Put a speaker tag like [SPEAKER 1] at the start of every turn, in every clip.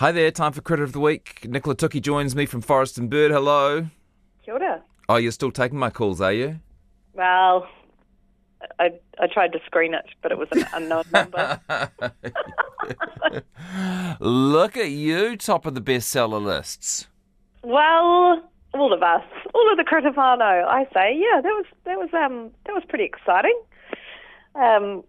[SPEAKER 1] Hi there, time for Critter of the Week. Nicola Toki joins me from Forest and Bird. Hello.
[SPEAKER 2] Kia ora.
[SPEAKER 1] Oh, you're still taking my calls, are you?
[SPEAKER 2] Well, I I tried to screen it, but it was an unknown number.
[SPEAKER 1] Look at you, top of the bestseller lists.
[SPEAKER 2] well, all of us, all of the Critifano, I say, yeah, that was that was um that was pretty exciting. Um,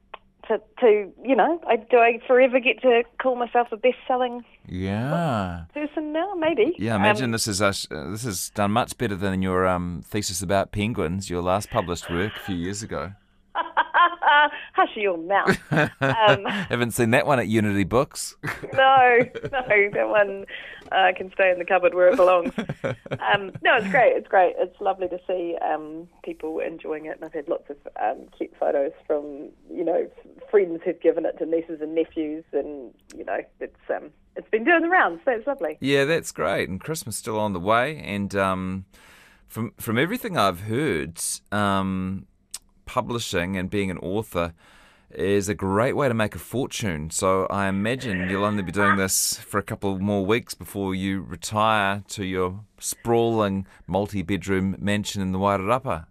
[SPEAKER 2] to to you know, I do I forever get to call myself a best-selling
[SPEAKER 1] Yeah.
[SPEAKER 2] person now? Maybe.
[SPEAKER 1] Yeah,
[SPEAKER 2] Um,
[SPEAKER 1] imagine this is us. Uh, this has done much better than your um, thesis about penguins, your last published work a few years ago.
[SPEAKER 2] Hush your mouth. um,
[SPEAKER 1] Haven't seen that one at Unity Books.
[SPEAKER 2] no, no, that one uh, can stay in the cupboard where it belongs. Um, no, it's great. It's great. It's lovely to see um, people enjoying it, and I've had lots of um, cute photos from you know friends who've given it to nieces and nephews, and you know it's um, it's been doing the rounds. So it's lovely.
[SPEAKER 1] Yeah, that's great. And Christmas still on the way. And um, from from everything I've heard, um, publishing and being an author is a great way to make a fortune. So I imagine you'll only be doing this for a couple more weeks before you retire to your sprawling multi-bedroom mansion in the Wairarapa.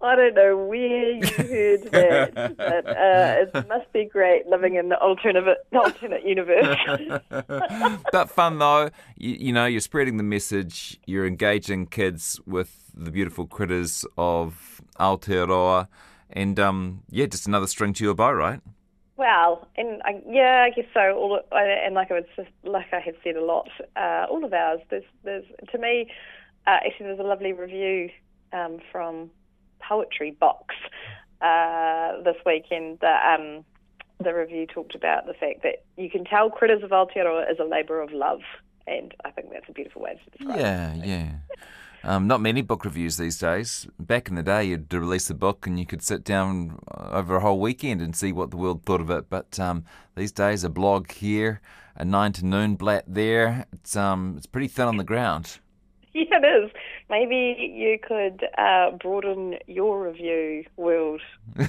[SPEAKER 2] I don't know where you heard that, but uh, it must be great living in the alternate alternate universe.
[SPEAKER 1] but fun though, you, you know, you're spreading the message, you're engaging kids with the beautiful critters of Aotearoa, and um, yeah, just another string to your bow, right?
[SPEAKER 2] Well, and I, yeah, I guess so. All and like I was just, like I have said a lot, uh, all of ours. There's there's to me, uh, actually, there's a lovely review um, from Poetry Box uh, this weekend. that um, the review talked about the fact that you can tell Critters of Aotearoa is a labour of love, and I think that's a beautiful way to describe it.
[SPEAKER 1] Yeah, yeah. Um, not many book reviews these days. Back in the day, you'd release a book and you could sit down over a whole weekend and see what the world thought of it. But um, these days, a blog here, a nine to noon blat there. It's um, it's pretty thin on the ground.
[SPEAKER 2] Yeah, it is. Maybe you could uh, broaden your review world.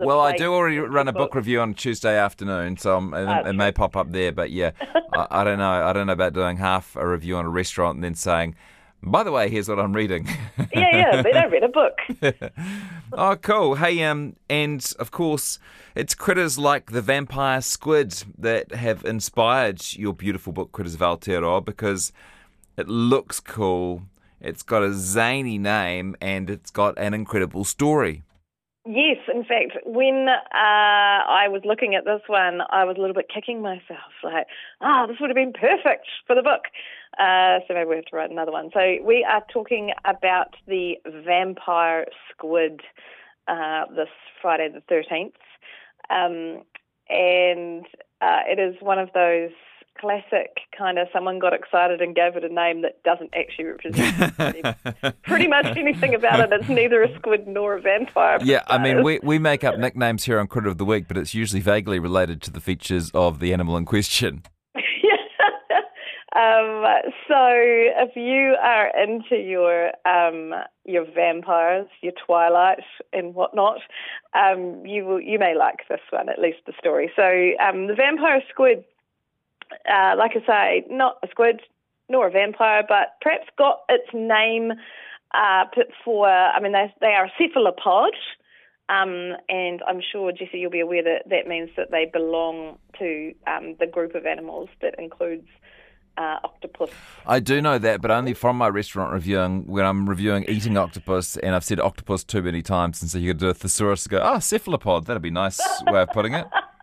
[SPEAKER 1] Well, I do already run a book
[SPEAKER 2] book.
[SPEAKER 1] review on Tuesday afternoon, so um, it, it may pop up there. But yeah, I, I don't know. I don't know about doing half a review on a restaurant and then saying, "By the way, here's what I'm reading."
[SPEAKER 2] yeah, yeah, but I read a book.
[SPEAKER 1] oh, cool. Hey, um, and of course, it's critters like the vampire squid that have inspired your beautiful book, Critters of Aotearoa, because it looks cool. It's got a zany name and it's got an incredible story.
[SPEAKER 2] Yes, in fact, when uh, I was looking at this one, I was a little bit kicking myself, like, oh, this would have been perfect for the book. Uh, so maybe we have to write another one. So we are talking about the vampire squid uh, this Friday the 13th. Um, and uh, it is one of those classic kind of someone got excited and gave it a name that doesn't actually represent pretty much anything about it. It's neither a squid nor a vampire.
[SPEAKER 1] Yeah, I mean, we, we make up nicknames here on Critter of the Week, but it's usually vaguely related to the features of the animal in question.
[SPEAKER 2] um, so if you are into your um, your vampires, your Twilight and whatnot, um, you will you may like this one at least the story. So um, the vampire squid, uh, like I say, not a squid nor a vampire, but perhaps got its name uh, put for. I mean, they they are a cephalopod. Um, and I'm sure, Jesse, you'll be aware that that means that they belong to um, the group of animals that includes uh, octopus.
[SPEAKER 1] I do know that, but only from my restaurant reviewing when I'm reviewing eating octopus, and I've said octopus too many times, and so you could do a thesaurus and go, oh, cephalopod. That'd be a nice way of putting it.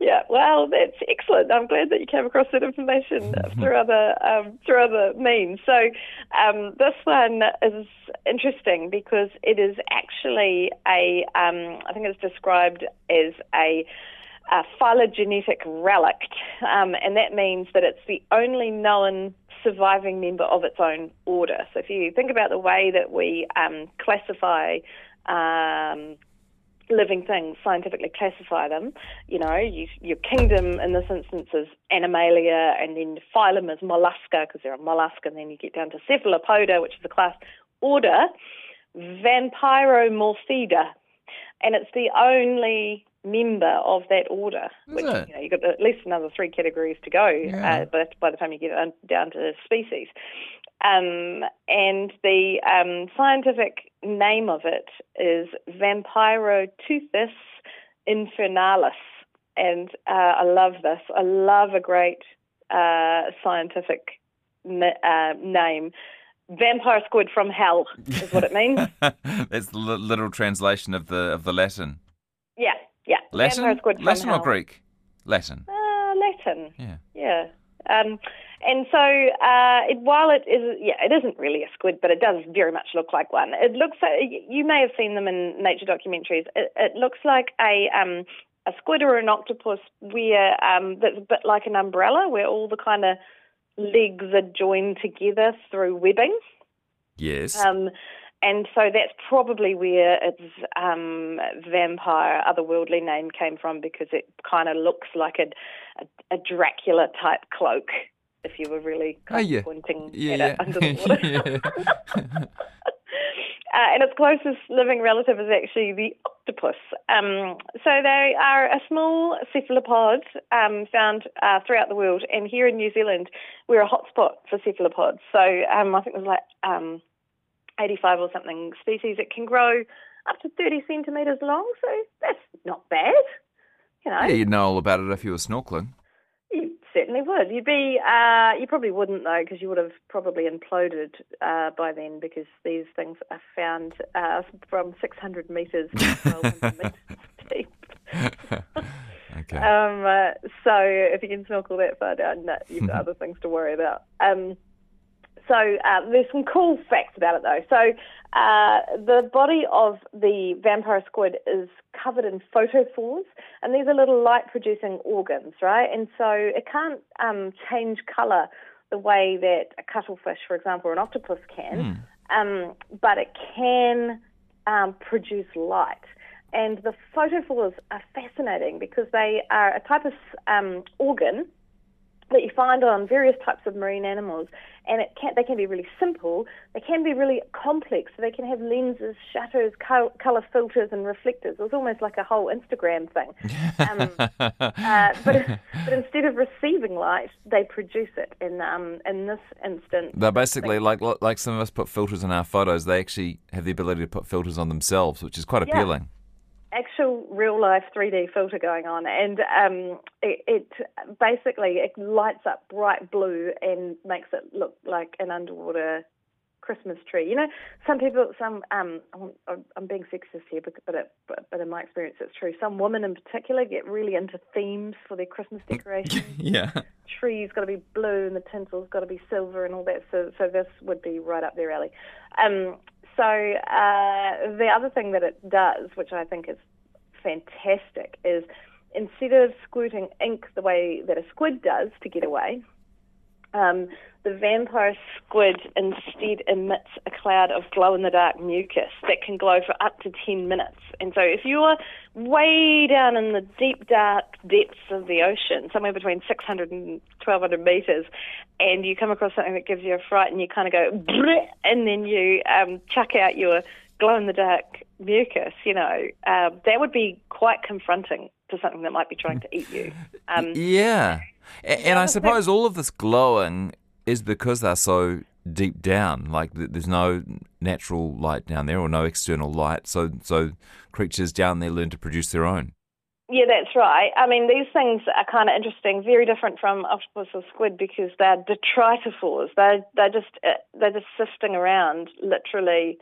[SPEAKER 2] Yeah, well, that's excellent. I'm glad that you came across that information through other um, through other means. So um, this one is interesting because it is actually a um, I think it's described as a, a phylogenetic relic, um, and that means that it's the only known surviving member of its own order. So if you think about the way that we um, classify um, living things, scientifically classify them. You know, you, your kingdom in this instance is Animalia, and then phylum is Mollusca because they're a mollusk, and then you get down to Cephalopoda, which is a class order, Vampyromorphida, and it's the only member of that order.
[SPEAKER 1] Is
[SPEAKER 2] which
[SPEAKER 1] it?
[SPEAKER 2] you know you've got at least another three categories to go.
[SPEAKER 1] Yeah.
[SPEAKER 2] Uh, by, by the time you get down to species, um, and the um, scientific name of it is Vampyroteuthis infernalis, and uh, I love this. I love a great uh, scientific n- uh, name. Vampire squid from hell is what it means.
[SPEAKER 1] That's the literal translation of the of the Latin. Latin,
[SPEAKER 2] Vampire squid from
[SPEAKER 1] Latin
[SPEAKER 2] hell.
[SPEAKER 1] or Greek? Latin.
[SPEAKER 2] Uh, Latin.
[SPEAKER 1] Yeah.
[SPEAKER 2] Yeah. Um, and so, uh, it, while it is, yeah, it isn't really a squid, but it does very much look like one. It looks like you may have seen them in nature documentaries. It, it looks like a um, a squid or an octopus where um, that's a bit like an umbrella, where all the kind of legs are joined together through webbing.
[SPEAKER 1] Yes.
[SPEAKER 2] Um, and so that's probably where its um, vampire, otherworldly name came from because it kind of looks like a, a, a Dracula type cloak. If you were really
[SPEAKER 1] Oh, yeah.
[SPEAKER 2] pointing
[SPEAKER 1] yeah.
[SPEAKER 2] at
[SPEAKER 1] yeah.
[SPEAKER 2] it under the water. Uh, and its closest living relative is actually the octopus. Um, so they are a small cephalopod um, found uh, throughout the world, and here in New Zealand, we're a hotspot for cephalopods. So um, I think there's like um, 85 or something species. It can grow up to 30 centimetres long, so that's not bad. You know,
[SPEAKER 1] yeah, you'd know all about it if you were snorkeling.
[SPEAKER 2] you certainly would. You'd be, uh, you probably wouldn't though, because you would have probably imploded uh, by then, because these things are found uh, from 600 metres metres deep.
[SPEAKER 1] okay.
[SPEAKER 2] Um, uh, so if you can snorkel that far down, no, you've got other things to worry about. Um, so uh, there's some cool facts about it though. So uh, the body of the vampire squid is covered in photophores, and these are little light-producing organs, right? And so it can't um, change colour the way that a cuttlefish, for example, or an octopus can, um, but it can um, produce light. And the photophores are fascinating because they are a type of um, organ that you find on various types of marine animals, and it can, they can be really simple. They can be really complex. So they can have lenses, shutters, col- color filters, and reflectors. It's almost like a whole Instagram thing. Um, uh, but but instead of receiving light, they produce it. In um, in this instance,
[SPEAKER 1] They're basically like like some of us put filters on our photos. They actually have the ability to put filters on themselves, which is quite
[SPEAKER 2] Yeah.
[SPEAKER 1] appealing.
[SPEAKER 2] Actual real life 3D filter going on, and um, it, it basically it lights up bright blue and makes it look like an underwater Christmas tree. You know, some people, some um, I'm- I'm being sexist here, but but, it, but but in my experience, it's true. Some women in particular get really into themes for their Christmas decorations.
[SPEAKER 1] yeah.
[SPEAKER 2] tree's got to be blue and the tinsel's got to be silver and all that. So, so this would be right up their alley. Um, so uh, the other thing that it does, which I think is fantastic, is instead of squirting ink the way that a squid does to get away, um, the vampire squid instead emits a cloud of glow in the dark mucus that can glow for up to 10 minutes. And so, if you're way down in the deep, dark depths of the ocean, somewhere between 600 and 1200 meters, and you come across something that gives you a fright and you kind of go, and then you um, chuck out your glow in the dark mucus, you know, uh, that would be quite confronting to something that might be trying to eat you. Um,
[SPEAKER 1] Yeah. A- And I suppose all of this glowing is because they're so deep down. Like there's no natural light down there or no external light. So so creatures down there learn to produce their own.
[SPEAKER 2] Yeah, that's right. I mean, these things are kind of interesting, very different from octopus or squid because they're detritivores. They're they're just uh, they're just sifting around, literally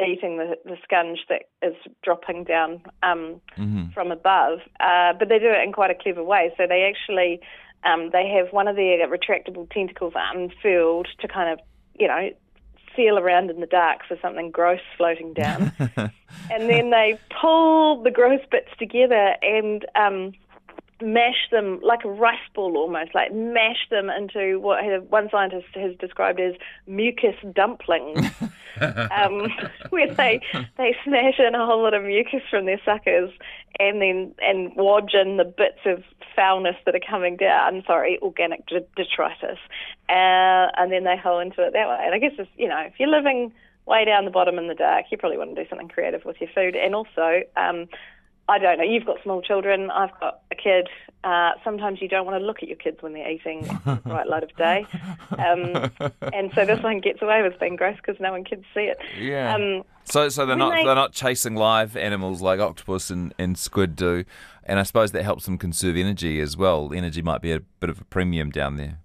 [SPEAKER 2] eating the the sponge that is dropping down um,
[SPEAKER 1] hmm
[SPEAKER 2] from above. Uh, but they do it in quite a clever way. So they actually um, they have one of their retractable tentacles unfurled to kind of you know feel around in the dark for something gross floating down. And then they pull the gross bits together and um, mash them like a rice ball almost, like mash them into what one scientist has described as mucus dumplings, um, where they they smash in a whole lot of mucus from their suckers and then and lodge in the bits of foulness that are coming down. Sorry, organic de- detritus, uh, and then they hole into it that way. And I guess it's, you know if you're living way down the bottom in the dark, you probably want to do something creative with your food, and also. Um, I don't know. You've got small children. I've got a kid. Uh, sometimes you don't want to look at your kids when they're eating the bright light of day. Um, and so this one gets away with being gross because no one can see it.
[SPEAKER 1] Yeah.
[SPEAKER 2] Um,
[SPEAKER 1] So, so they're not
[SPEAKER 2] they-
[SPEAKER 1] they're not chasing live animals like octopus and, and squid do, and I suppose that helps them conserve energy as well. Energy might be a bit of a premium down there.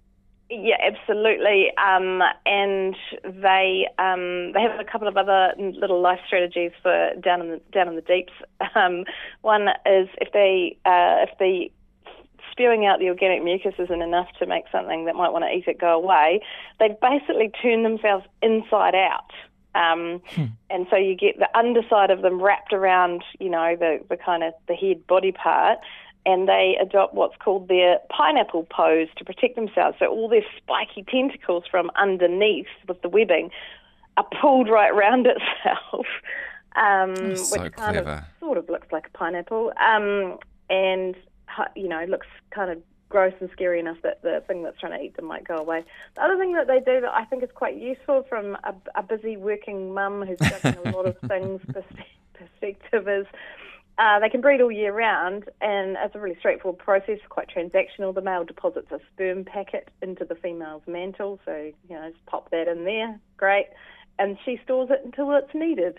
[SPEAKER 2] Yeah, absolutely. Um, and they um, they have a couple of other little life strategies for down in the down in the deeps. Um, one is if they uh, if the spewing out the organic mucus isn't enough to make something that might want to eat it go away, they basically turn themselves inside out. Um, And so you get the underside of them wrapped around, you know, the, the kind of the head body part, and they adopt what's called their pineapple pose to protect themselves. So all their spiky tentacles from underneath with the webbing are pulled right round itself, um,
[SPEAKER 1] so
[SPEAKER 2] which kind
[SPEAKER 1] clever.
[SPEAKER 2] of sort of looks like a pineapple, um, and you know looks kind of gross and scary enough that the thing that's trying to eat them might go away. The other thing that they do that I think is quite useful from a, a busy working mum who's juggling a lot of things perspe- perspective is uh, they can breed all year round, and it's a really straightforward process, quite transactional. The male deposits a sperm packet into the female's mantle, so you know, just pop that in there, great, and she stores it until it's needed.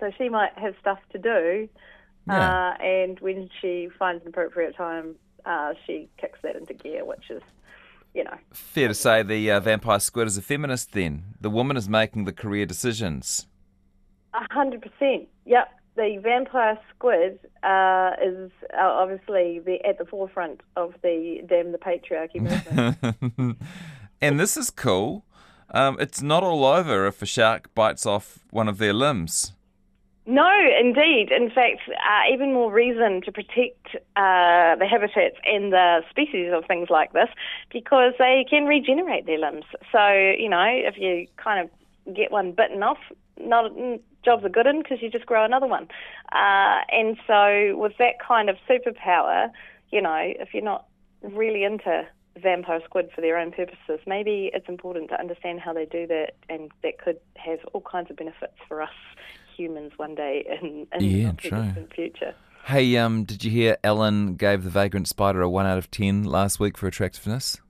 [SPEAKER 2] So she might have stuff to do,
[SPEAKER 1] Yeah.
[SPEAKER 2] uh, and when she finds an appropriate time, uh, she kicks that into gear, which is, you know,
[SPEAKER 1] Fair to say the uh, vampire squid is a feminist. Then the woman is making the career decisions.
[SPEAKER 2] A hundred percent. Yep. The vampire squid uh, is uh, obviously the, at the forefront of the damn the patriarchy movement.
[SPEAKER 1] and this is cool. Um, it's not all over if a shark bites off one of their limbs.
[SPEAKER 2] no, indeed. In fact, uh, even more reason to protect uh, the habitats and the species of things like this because they can regenerate their limbs. So you know, if you kind of get one bitten off, not jobs are good in because you just grow another one. Uh, and so with that kind of superpower, you know, if you're not really into vampire squid for their own purposes, maybe it's important to understand how they do that, and that could have all kinds of benefits for us humans one day in, in
[SPEAKER 1] Yeah,
[SPEAKER 2] the not too
[SPEAKER 1] true.
[SPEAKER 2] distant future.
[SPEAKER 1] Hey, um, did you hear Ellen gave the vagrant spider a one out of ten last week for attractiveness?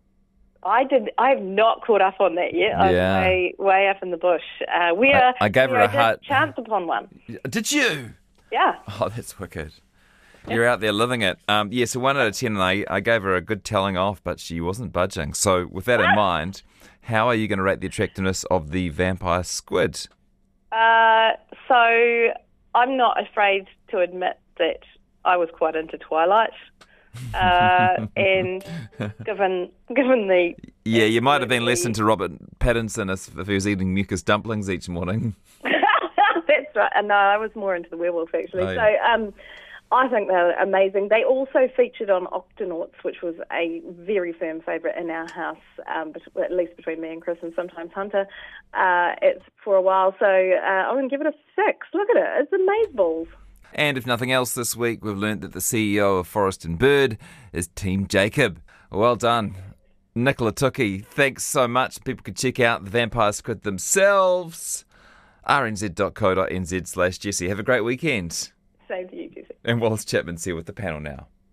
[SPEAKER 2] I did. I have not caught up on that yet.
[SPEAKER 1] Yeah.
[SPEAKER 2] I'm way, way up in the bush. Uh, we are.
[SPEAKER 1] I gave her a heart-
[SPEAKER 2] Chance upon one.
[SPEAKER 1] Did you?
[SPEAKER 2] Yeah.
[SPEAKER 1] Oh, that's wicked. You're out there living it. Um, yeah, so one out of ten, and I, I gave her a good telling off, but she wasn't budging. So, with that in mind, how are you going to rate the attractiveness of the vampire squid?
[SPEAKER 2] Uh, so I'm not afraid to admit that I was quite into Twilight. Uh, and given given the
[SPEAKER 1] Yeah, you might have been listening to Robert Pattinson if, he was eating mucus dumplings each morning.
[SPEAKER 2] That's right. And no, I was more into the werewolf actually.
[SPEAKER 1] Oh, yeah.
[SPEAKER 2] So um, I think they're amazing. They also featured on Octonauts, which was a very firm favourite in our house, um, at least between me and Chris and sometimes Hunter. Uh, it's for a while, so uh, I'm going to give it a six. Look at it. It's amazeballs.
[SPEAKER 1] And if nothing else this week, we've learnt that the CEO of Forest and Bird is Team Jacob. Well done. Nicola Toki, thanks so much. People can check out the Vampire Squid themselves. rnz.co.nz slash Jesse. Have a great weekend.
[SPEAKER 2] Same to you, Jesse.
[SPEAKER 1] And Wallace Chapman's here with the panel now.